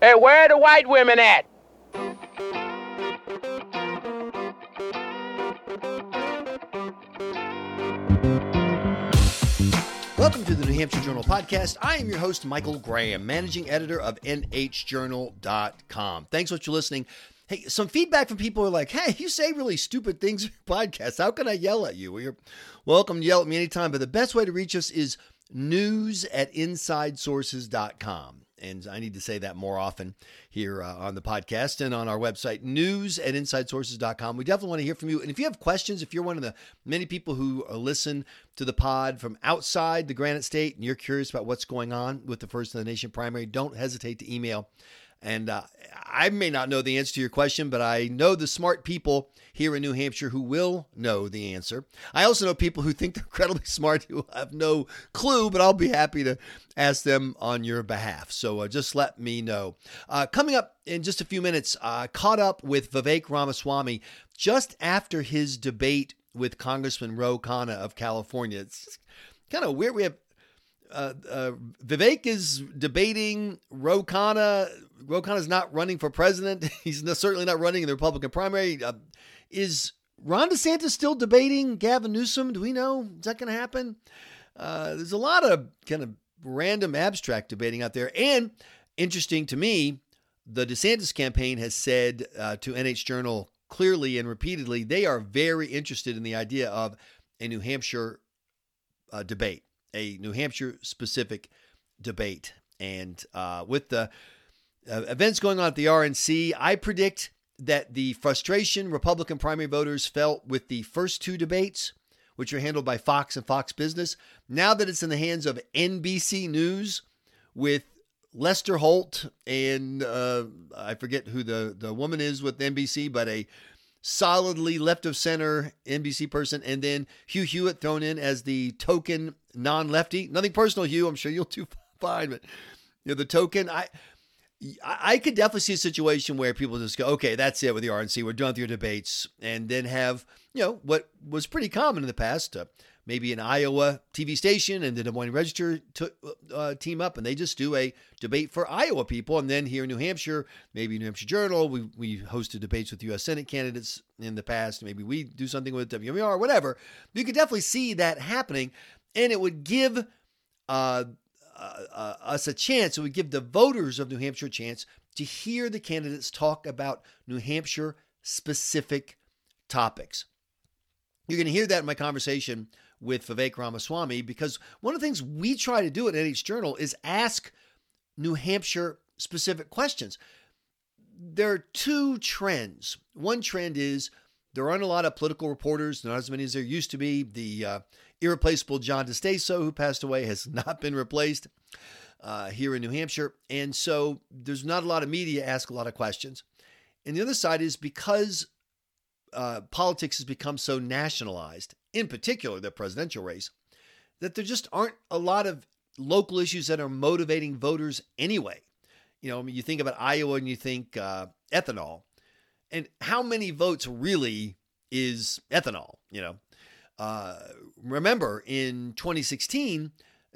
Hey, where are the white women at? Welcome to the New Hampshire Journal podcast. I am your host, Michael Graham, managing editor of NHJournal.com. Thanks so much for listening. Hey, some feedback from people are like, hey, you say really stupid things in your podcast. How can I yell at you? Well, you're welcome to yell at me anytime, but the best way to reach us is news at insidesources.com. And I need to say that more often here uh, on the podcast and on our website, news at insidesources.com. We definitely want to hear from you. And if you have questions, if you're one of the many people who uh, listen to the pod from outside the Granite State and you're curious about what's going on with the First in the Nation primary, don't hesitate to email and uh, I may not know the answer to your question, but I know the smart people here in New Hampshire who will know the answer. I also know people who think they're incredibly smart who have no clue, but I'll be happy to ask them on your behalf. So uh, just let me know. Uh, coming up in just a few minutes, uh, caught up with Vivek Ramaswamy just after his debate with Congressman Ro Khanna of California. It's kind of weird. We have uh, uh, Vivek is debating Ro Khanna. Ro Khanna's not running for president. He's certainly not running in the Republican primary. Uh, is Ron DeSantis still debating Gavin Newsom? Do we know? Is that going to happen? Uh, there's a lot of kind of random abstract debating out there. And interesting to me, the DeSantis campaign has said uh, to NH Journal clearly and repeatedly they are very interested in the idea of a New Hampshire debate a New Hampshire specific debate. And uh, with the uh, events going on at the RNC, I predict that the frustration Republican primary voters felt with the first two debates, which are handled by Fox and Fox Business, now that it's in the hands of NBC News with Lester Holt and uh, I forget who the, the woman is with NBC, but a solidly left of center NBC person, and then Hugh Hewitt thrown in as the token non lefty. Nothing personal, Hugh. I'm sure you'll do fine, but you know the token. I I could definitely see a situation where people just go, okay, that's it with the RNC. We're done with your debates, and then have you know what was pretty common in the past. Uh, maybe an Iowa TV station and the Des Moines Register t- uh, team up and they just do a debate for Iowa people. And then here in New Hampshire, maybe New Hampshire Journal, we, we hosted debates with U.S. Senate candidates in the past. Maybe we do something with WMUR, whatever. You could definitely see that happening. And it would give uh, uh, uh, us a chance, it would give the voters of New Hampshire a chance to hear the candidates talk about New Hampshire specific topics. You're going to hear that in my conversation with Vivek Ramaswamy because one of the things we try to do at NH Journal is ask New Hampshire specific questions. There are two trends. One trend is there aren't a lot of political reporters, not as many as there used to be. The uh, irreplaceable John DiStaso, who passed away, has not been replaced uh, here in New Hampshire. And so there's not a lot of media ask a lot of questions. And the other side is because uh, politics has become so nationalized, in particular the presidential race, that there just aren't a lot of local issues that are motivating voters anyway. You know, I mean, you think about Iowa and you think uh, ethanol, and how many votes really is ethanol? You know, uh, remember in 2016,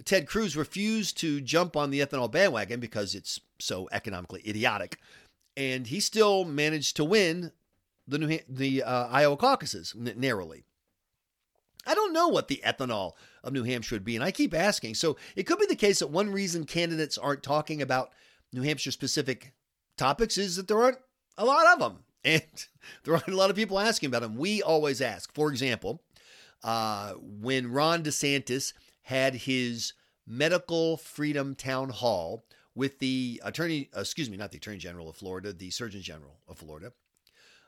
Ted Cruz refused to jump on the ethanol bandwagon because it's so economically idiotic, and he still managed to win the New the uh, Iowa caucuses narrowly. I don't know what the ethanol of New Hampshire would be, and I keep asking. So it could be the case that one reason candidates aren't talking about New Hampshire specific topics is that there aren't a lot of them, and there aren't a lot of people asking about them. We always ask. For example, uh, when Ron DeSantis had his medical freedom town hall with the attorney, excuse me, not the attorney general of Florida, the surgeon general of Florida,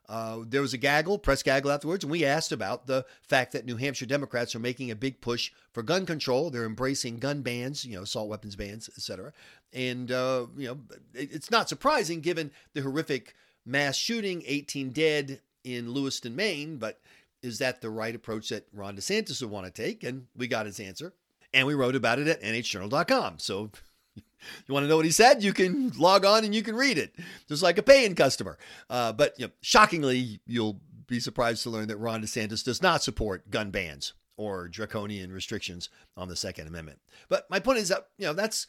uh, there was a gaggle, press gaggle afterwards, and we asked about the fact that New Hampshire Democrats are making a big push for gun control. They're embracing gun bans, you know, assault weapons bans, etc. And uh, you know, it's not surprising given the horrific mass shooting, 18 dead in Lewiston, Maine. But is that the right approach that Ron DeSantis would want to take? And we got his answer, and we wrote about it at NHJournal.com. So you want to know what he said? You can log on and you can read it, just like a paying customer. Uh, but you know, shockingly, you'll be surprised to learn that Ron DeSantis does not support gun bans or draconian restrictions on the Second Amendment. But my point is that you know that's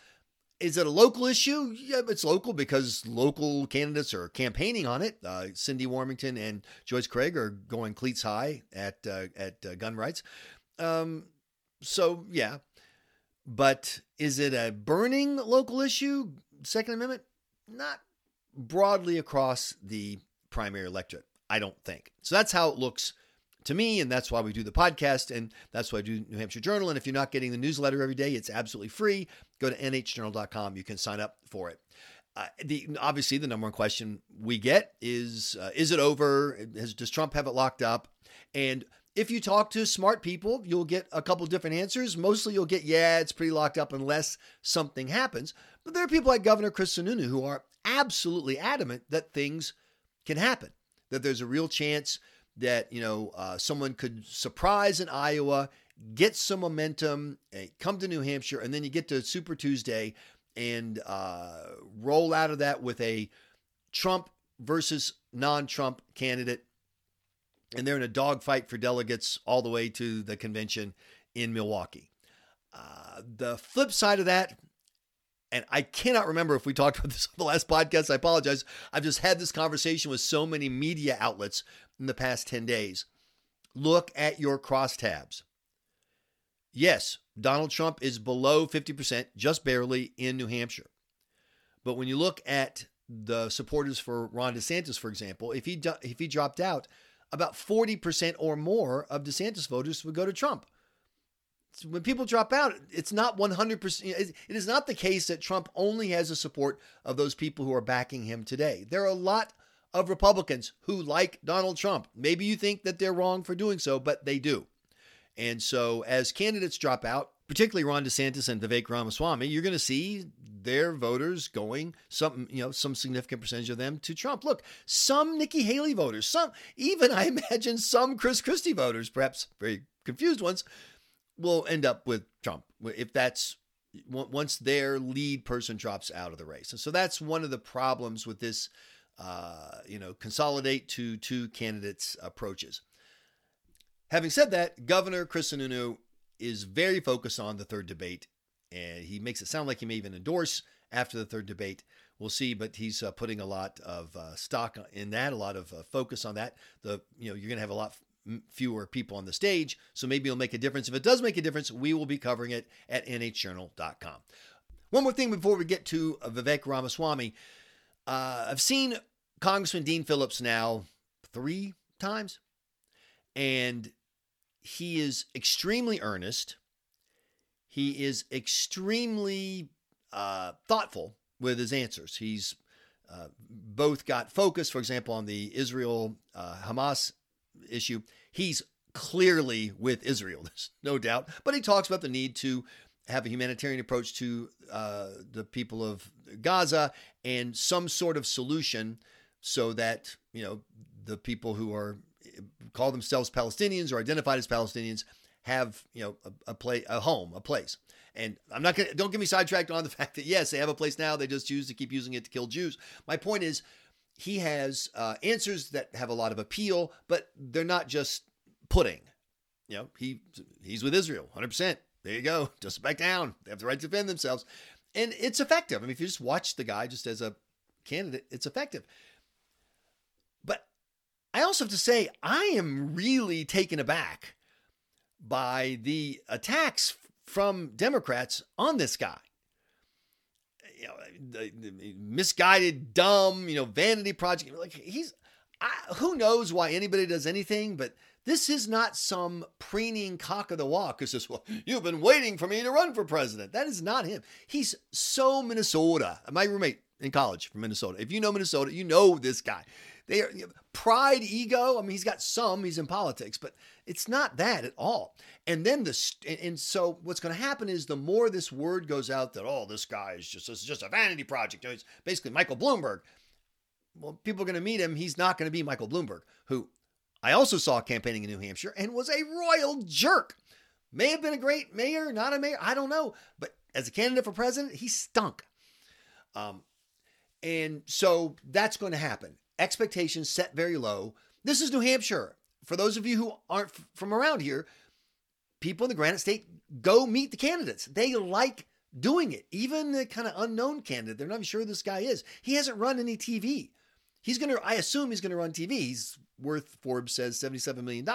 is it a local issue? Yeah, it's local because local candidates are campaigning on it. Uh, Cinde Warmington and Joyce Craig are going cleats high at uh, at uh, gun rights. Um, so yeah, but is it a burning local issue? Second Amendment, not broadly across the primary electorate. I don't think. So that's how it looks to me, and that's why we do the podcast, and that's why I do New Hampshire Journal. And if you're not getting the newsletter every day, it's absolutely free. Go to nhjournal.com. You can sign up for it. Uh, the obviously the number one question we get is uh, is it over? Has, does Trump have it locked up? And if you talk to smart people, you'll get a couple different answers. Mostly you'll get, yeah, it's pretty locked up unless something happens. But there are people like Governor Chris Sununu who are absolutely adamant that things can happen, that there's a real chance that you know uh, someone could surprise in Iowa, get some momentum, eh, come to New Hampshire, and then you get to Super Tuesday and uh, roll out of that with a Trump versus non-Trump candidate, and they're in a dogfight for delegates all the way to the convention in Milwaukee. Uh, the flip side of that and I cannot remember if we talked about this on the last podcast. I apologize. I've just had this conversation with so many media outlets in the past 10 days. Look at your crosstabs. Yes, Donald Trump is below 50%, just barely, in New Hampshire. But when you look at the supporters for Ron DeSantis, for example, if he if he dropped out, about 40% or more of DeSantis voters would go to Trump when people drop out, it's not 100%. It is not the case that Trump only has the support of those people who are backing him today. There are a lot of Republicans who like Donald Trump. Maybe you think that they're wrong for doing so, but they do. And so as candidates drop out, particularly Ron DeSantis and Vivek Ramaswamy, you're going to see their voters going some, you know, some significant percentage of them to Trump. Look, some Nikki Haley voters, some even I imagine some Chris Christie voters, perhaps very confused ones, will end up with Trump if that's once their lead person drops out of the race. And so that's one of the problems with this, uh, you know, consolidate to two candidates approaches. Having said that, Governor Chris Sununu is very focused on the third debate, and he makes it sound like he may even endorse after the third debate. We'll see, but he's uh, putting a lot of uh, stock in that, a lot of uh, focus on that. The you know you're going to have a lot fewer people on the stage. So maybe it'll make a difference. If it does make a difference, we will be covering it at nhjournal.com. One more thing before we get to Vivek Ramaswamy. Uh, I've seen Congressman Dean Phillips now three times, and he is extremely earnest. He is extremely uh, thoughtful with his answers. He's uh, both got focus, for example, on the Israel uh, Hamas issue. He's clearly with Israel, there's no doubt, but he talks about the need to have a humanitarian approach to uh, the people of Gaza and some sort of solution so that you know the people who are call themselves Palestinians or identified as Palestinians have you know a, a play a home a place and i'm not gonna don't get me sidetracked on the fact that yes they have a place now they just choose to keep using it to kill jews my point is he has uh, answers that have a lot of appeal, but they're not just pudding. You know, he he's with Israel, 100%. There you go. Just back down. They have the right to defend themselves. And it's effective. I mean, if you just watch the guy just as a candidate, it's effective. I also have to say, I am really taken aback by the attacks from Democrats on this guy you know, misguided, dumb, you know, vanity project. Like he's, I, who knows why anybody does anything, but this is not some preening cock of the walk who says, well, you've been waiting for me to run for president. That is not him. He's so Minnesota. My roommate in college from Minnesota. If you know Minnesota, you know this guy. They are you know, pride, ego. I mean, he's got some. He's in politics, but it's not that at all. And then the and so what's going to happen is the more this word goes out that oh this guy is just this is just a vanity project. It's basically Michael Bloomberg. Well, people are going to meet him. He's not going to be Michael Bloomberg, who I also saw campaigning in New Hampshire and was a royal jerk. May have been a great mayor, not a mayor, I don't know. But as a candidate for president, he stunk. Um, and so that's going to happen. Expectations set very low. This is New Hampshire. For those of you who aren't f- from around here, people in the Granite State go meet the candidates. They like doing it. Even the kind of unknown candidate, they're not even sure this guy is. He hasn't run any TV. He's going to, I assume he's going to run TV. He's worth, Forbes says, $77 million.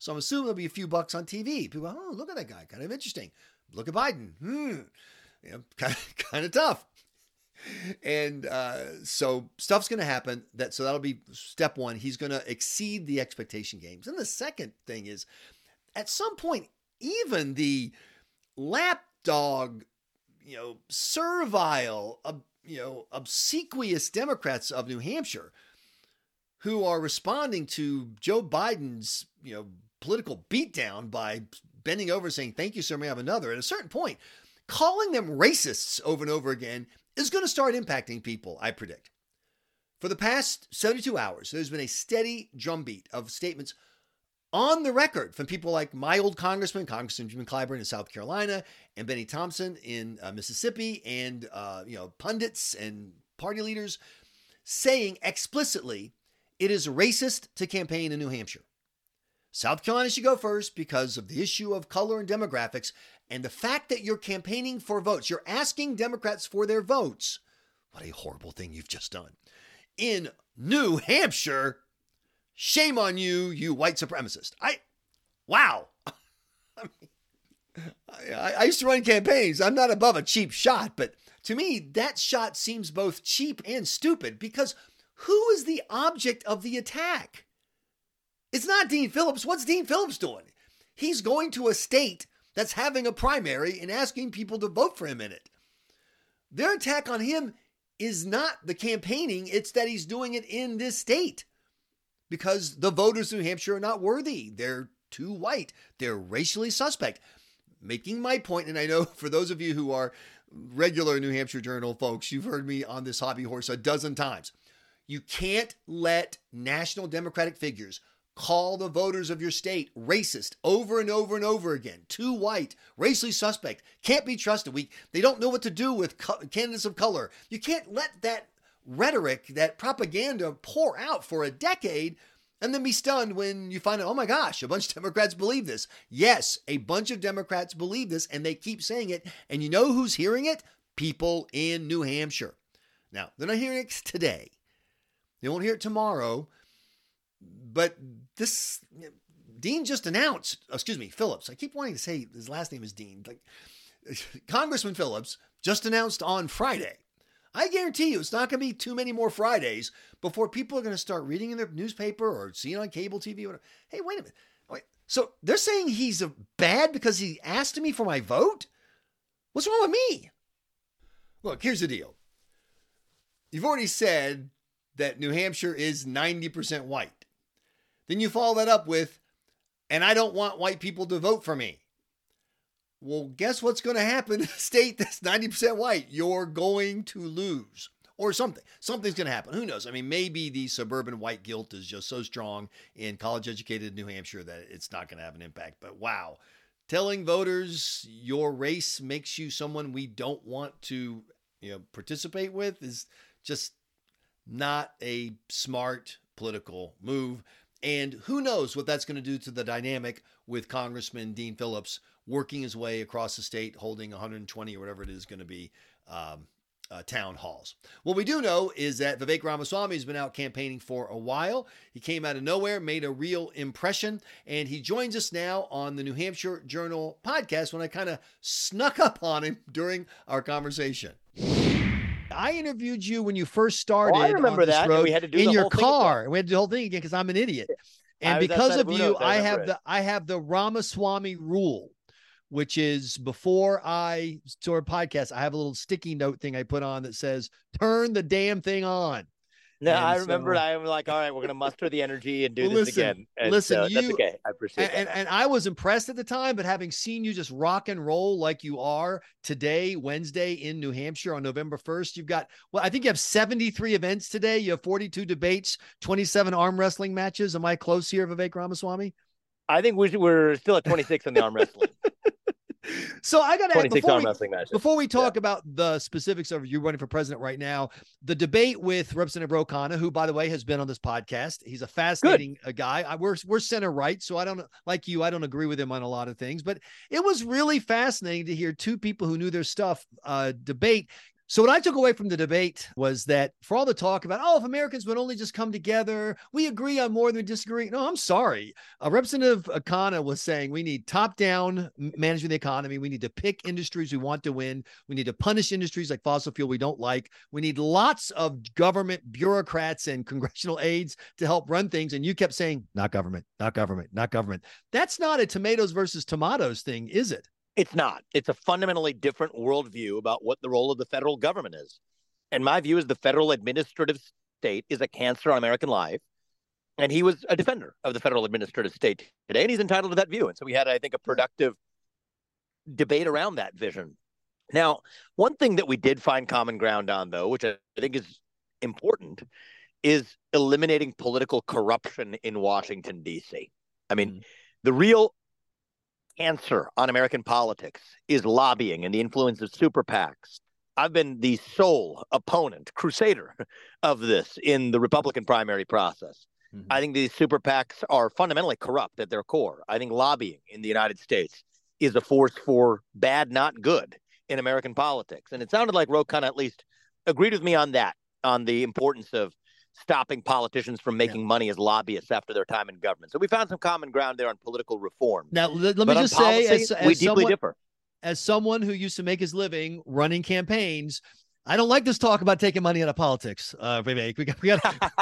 So I'm assuming there'll be a few bucks on TV. People, go, oh, look at that guy. Kind of interesting. Look at Biden. Hmm. Kind of, kind of tough. And uh, so stuff's going to happen. That so that'll be step one. He's going to exceed the expectation games. And the second thing is, at some point, even the lapdog, you know, servile, uh, you know, obsequious Democrats of New Hampshire who are responding to Joe Biden's, you know, political beatdown by bending over saying, Thank you, sir, may I have another. At a certain point, calling them racists over and over again is going to start impacting people, I predict. For the past 72 hours, there's been a steady drumbeat of statements on the record from people like my old congressman, Congressman Jim Clyburn in South Carolina, and Bennie Thompson in uh, Mississippi, and uh, you know pundits and party leaders saying explicitly it is racist to campaign in New Hampshire. South Carolina should go first because of the issue of color and demographics, and the fact that you're campaigning for votes. You're asking Democrats for their votes. What a horrible thing you've just done. In New Hampshire, Shame on you, you white supremacist. I, wow. I, mean, I, I used to run campaigns. I'm not above a cheap shot, but to me, that shot seems both cheap and stupid because who is the object of the attack? It's not Dean Phillips. What's Dean Phillips doing? He's going to a state that's having a primary and asking people to vote for him in it. Their attack on him is not the campaigning, it's that he's doing it in this state because the voters in New Hampshire are not worthy. They're too white. They're racially suspect. Making my point, and I know for those of you who are regular New Hampshire Journal folks, you've heard me on this hobby horse a dozen times. You can't let national Democratic figures call the voters of your state racist over and over and over again. Too white, racially suspect, can't be trusted. We they don't know what to do with co- candidates of color. You can't let that rhetoric, that propaganda pour out for a decade and then be stunned when you find out, oh my gosh, a bunch of Democrats believe this. Yes, a bunch of Democrats believe this and they keep saying it. And you know who's hearing it? People in New Hampshire. Now, they're not hearing it today. They won't hear it tomorrow. But this, Dean just announced, oh, excuse me, Phillips. I keep wanting to say his last name is Dean. Like Congressman Phillips just announced on Friday I guarantee you it's not going to be too many more Fridays before people are going to start reading in their newspaper or seeing on cable TV. Whatever. Hey, wait a minute. Wait. So they're saying he's bad because he asked me for my vote? What's wrong with me? Look, here's the deal. You've already said that New Hampshire is 90% white. Then you follow that up with, and I don't want white people to vote for me. Well, guess what's going to happen a state that's 90% white? You're going to lose. Or something. Something's going to happen. Who knows? I mean, maybe the suburban white guilt is just so strong in college educated New Hampshire that it's not going to have an impact. But wow, telling voters your race makes you someone we don't want to you know, participate with is just not a smart political move. And who knows what that's going to do to the dynamic with Congressman Dean Phillips working his way across the state, holding 120 or whatever it is going to be. Um, uh, town halls. What we do know is that Vivek Ramaswamy has been out campaigning for a while. He came out of nowhere, made a real impression, and he joins us now on the New Hampshire Journal podcast when I kind of snuck up on him during our conversation. I interviewed you when you first started. Oh, I remember that. we had to do in your car. We had to do the whole thing again because I'm an idiot. And because of you, I, I have it. the I have the Ramaswamy rule which is before I start a podcast, I have a little sticky note thing I put on that says, turn the damn thing on. No, and I remember so, I'm like, all right, we're gonna muster the energy and do well, this listen, again. And listen, so, you, that's okay. I appreciate and, and, and I was impressed at the time, but having seen you just rock and roll like you are today, Wednesday in New Hampshire on November 1st, you've got well, I think you have 73 events today. You have 42 debates, 27 arm wrestling matches. Am I close here, Vivek Ramaswamy? I think we're still at 26 on the arm wrestling. So I got to ask before we, before we talk yeah. about the specifics of you running for president right now, the debate with Representative Ro Khanna, who by the way has been on this podcast. He's a fascinating uh, guy. I, we're we're center right, so I don't like you. I don't agree with him on a lot of things, but it was really fascinating to hear two people who knew their stuff uh, debate. So what I took away from the debate was that for all the talk about, oh, if Americans would only just come together, we agree on more than disagree. No, I'm sorry. Uh, Representative Khanna was saying we need top-down management of the economy. We need to pick industries we want to win. We need to punish industries like fossil fuel we don't like. We need lots of government bureaucrats and congressional aides to help run things. And you kept saying, not government, not government, not government. That's not a tomatoes versus tomatoes thing, is it? It's not. It's a fundamentally different worldview about what the role of the federal government is. And my view is the federal administrative state is a cancer on American life. And he was a defender of the federal administrative state today, and he's entitled to that view. And so we had, I think, a productive debate around that vision. Now, one thing that we did find common ground on, though, which I think is important, is eliminating political corruption in Washington, D.C. I mean, mm-hmm. the real answer on American politics is lobbying and the influence of super PACs. I've been the sole opponent, crusader of this in the Republican primary process. Mm-hmm. I think these super PACs are fundamentally corrupt at their core. I think lobbying in the United States is a force for bad, not good in American politics. And it sounded like Ro Khanna at least agreed with me on that, on the importance of stopping politicians from making yeah. money as lobbyists after their time in government. So we found some common ground there on political reform. Now, let, let me just policy, say, as, as we someone, deeply differ. As someone who used to make his living running campaigns, I don't like this talk about taking money out of politics. Uh, we, we, we got,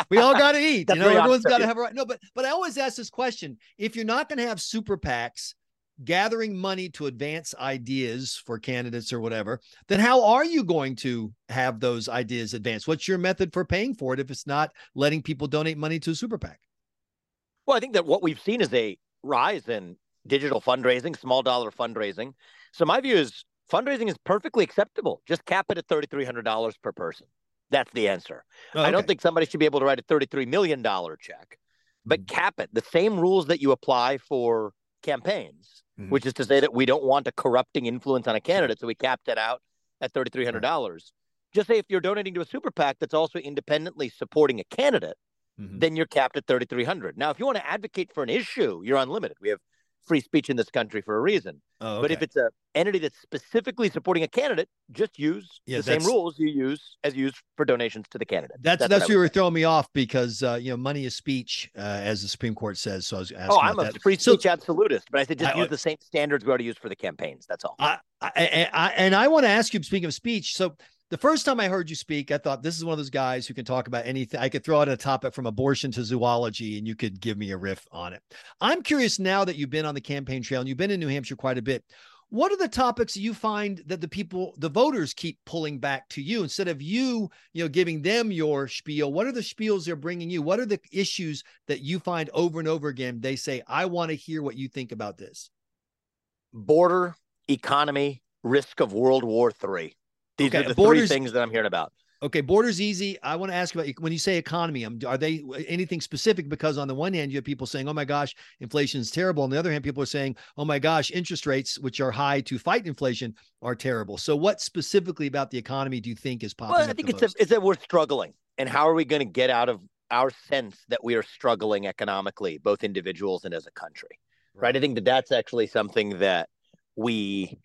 we all got to eat. you know, everyone's got to have a right. No, but but I always ask this question: If you're not going to have super PACs gathering money to advance ideas for candidates or whatever, then how are you going to have those ideas advanced? What's your method for paying for it if it's not letting people donate money to a super PAC? Well, I think that what we've seen is a rise in digital fundraising, small dollar fundraising. So my view is fundraising is perfectly acceptable. Just cap it at $3,300 per person. That's the answer. Oh, okay. I don't think somebody should be able to write a $33 million check, but mm-hmm. cap it. The same rules that you apply for campaigns mm-hmm. which is to say that we don't want a corrupting influence on a candidate. So we capped it out at $3,300. Right. Just say if you're donating to a super PAC that's also independently supporting a candidate, mm-hmm. then you're capped at 3,300. Now, if you want to advocate for an issue, you're unlimited. We have free speech in this country for a reason. Oh, okay. But if it's a entity that's specifically supporting a candidate, just use yeah, the same rules you use as used for donations to the candidate. That's that's, that's where you were throwing me off because uh, you know money is speech, uh, as the Supreme Court says. So I was asking. Oh, I'm a that. free speech so, absolutist, but I said just I, use the same standards we already use for the campaigns. That's all. I, I, I and I want to ask you. Speaking of speech, so the first time I heard you speak, I thought this is one of those guys who can talk about anything. I could throw out a topic from abortion to zoology and you could give me a riff on it. I'm curious now that you've been on the campaign trail and you've been in New Hampshire quite a bit. What are the topics you find that the people, the voters keep pulling back to you instead of you, you know, giving them your spiel? What are the spiels they're bringing you? What are the issues that you find over and over again? They say, I want to hear what you think about this. Border, economy, risk of World War three These okay, are the borders, three things that I'm hearing about. Okay, borders easy. I want to ask about when you say economy, um, are they anything specific? Because on the one hand, you have people saying, "Oh my gosh, inflation is terrible." On the other hand, people are saying, "Oh my gosh, interest rates, which are high to fight inflation, are terrible." So, what specifically about the economy do you think is popping? Well, I think it's a, it's that we're struggling, and how are we going to get out of our sense that we are struggling economically, both individuals and as a country? Right. right? I think that that's actually something that we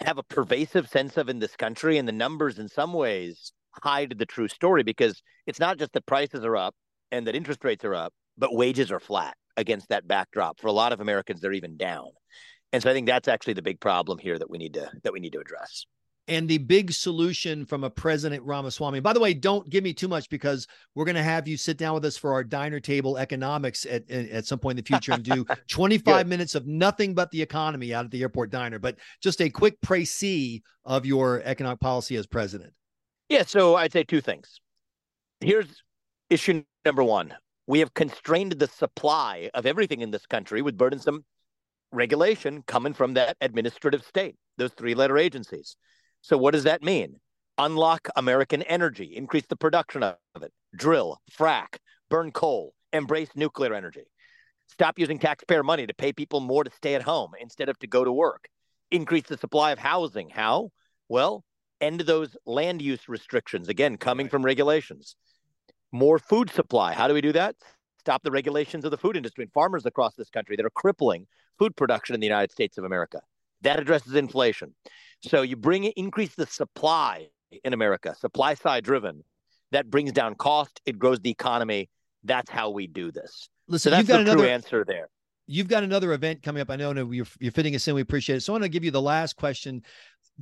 have a pervasive sense of in this country, and the numbers in some ways hide the true story because it's not just that prices are up and that interest rates are up, but wages are flat against that backdrop. For a lot of Americans, they're even down. And so I think that's actually the big problem here that we need to that we need to address and the big solution from a President Ramaswamy. By the way, don't give me too much because we're going to have you sit down with us for our diner table economics at, at some point in the future and do 25 minutes of nothing but the economy out at the airport diner. But just a quick précis of your economic policy as president. Yeah, so I'd say two things. Here's issue number one. We have constrained the supply of everything in this country with burdensome regulation coming from that administrative state, those three letter agencies. So, what does that mean? Unlock American energy, increase the production of it, drill, frack, burn coal, embrace nuclear energy. Stop using taxpayer money to pay people more to stay at home instead of to go to work. increase the supply of housing. How? Well, end those land use restrictions, again, coming right. from regulations. More food supply. How do we do that? Stop the regulations of the food industry and farmers across this country that are crippling food production in the United States of America. That addresses inflation. So you bring increase the supply in America, supply side driven. That brings down cost. It grows the economy. That's how we do this. Listen, so that's you've got the another answer there. You've got another event coming up. I know you're, you're fitting us in. We appreciate it. So I want to give you the last question.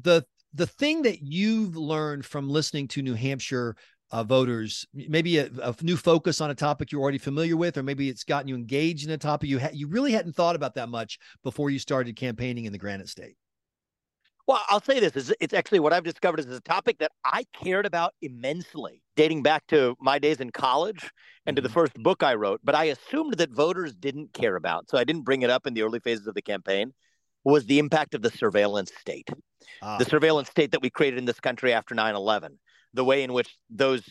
The the thing that you've learned from listening to New Hampshire uh, voters, maybe a, a, new focus on a topic you're already familiar with, or maybe it's gotten you engaged in a topic you ha- you really hadn't thought about that much before you started campaigning in the Granite State. Well, I'll say this: is it's actually what I've discovered is a topic that I cared about immensely, dating back to my days in college and to the mm-hmm. first book I wrote. But I assumed that voters didn't care about, so I didn't bring it up in the early phases of the campaign. Was the impact of the surveillance state, ah. the surveillance state that we created in this country after 9/11, the way in which those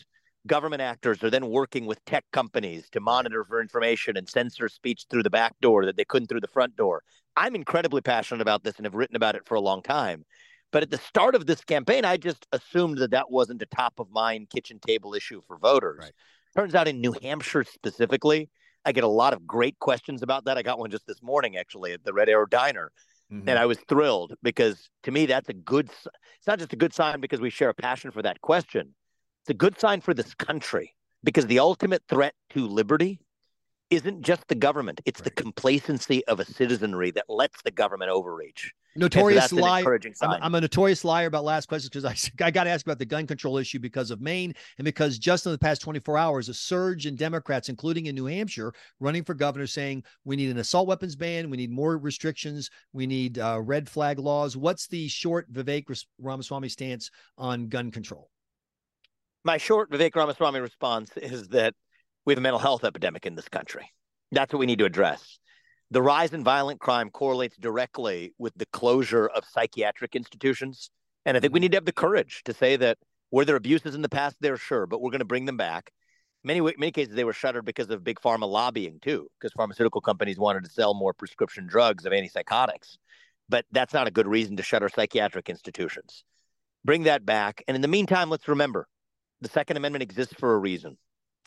government actors are then working with tech companies to monitor for information and censor speech through the back door that they couldn't through the front door. I'm incredibly passionate about this and have written about it for a long time. But at the start of this campaign, I just assumed that that wasn't a top of mind kitchen table issue for voters. Right. Turns out in New Hampshire specifically, I get a lot of great questions about that. I got one just this morning, actually, at the Red Arrow Diner. Mm-hmm. And I was thrilled because to me, that's a good, it's not just a good sign because we share a passion for that question. It's a good sign for this country because the ultimate threat to liberty isn't just the government; it's right. the complacency of a citizenry that lets the government overreach. Notorious so liar. I'm, I'm, a notorious liar about last questions because I, I got to ask about the gun control issue because of Maine and because just in the past 24 hours, a surge in Democrats, including in New Hampshire, running for governor, saying we need an assault weapons ban, we need more restrictions, we need uh, red flag laws. What's the short Vivek Ramaswamy stance on gun control? My short Vivek Ramaswamy response is that we have a mental health epidemic in this country. That's what we need to address. The rise in violent crime correlates directly with the closure of psychiatric institutions. And I think we need to have the courage to say that were there abuses in the past? They're sure, but we're going to bring them back. Many many cases they were shuttered because of big pharma lobbying too, because pharmaceutical companies wanted to sell more prescription drugs of antipsychotics. But that's not a good reason to shutter psychiatric institutions. Bring that back, and in the meantime, let's remember the Second Amendment exists for a reason.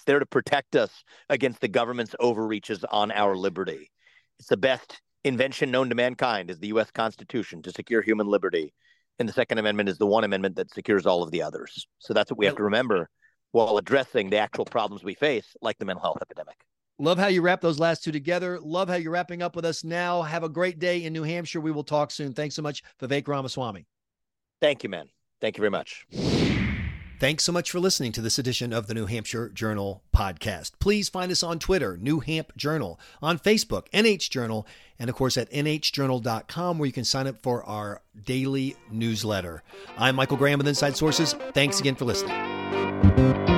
There to protect us against the government's overreaches on our liberty. It's the best invention known to mankind is the US Constitution to secure human liberty. And the Second Amendment is the one amendment that secures all of the others. So that's what we have to remember while addressing the actual problems we face, like the mental health epidemic. Love how you wrap those last two together. Love how you're wrapping up with us now. Have a great day in New Hampshire. We will talk soon. Thanks so much, Vivek Ramaswamy. Thank you, man. Thank you very much. Thanks so much for listening to this edition of the New Hampshire Journal podcast. Please find us on Twitter, New Hamp Journal, on Facebook, NH Journal, and of course at nhjournal.com where you can sign up for our daily newsletter. I'm Michael Graham with Inside Sources. Thanks again for listening.